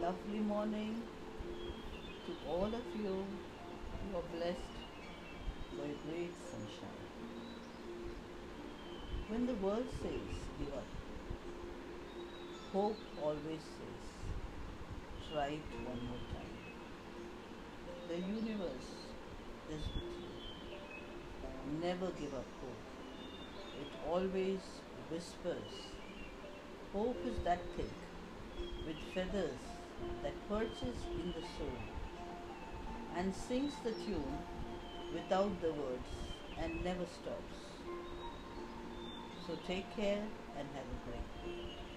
lovely morning to all of you who are blessed by great sunshine. When the world says give up, hope always says try it one more time. The universe is with you. Never give up hope. It always whispers. Hope is that thing with feathers that perches in the soul and sings the tune without the words and never stops. So take care and have a great day.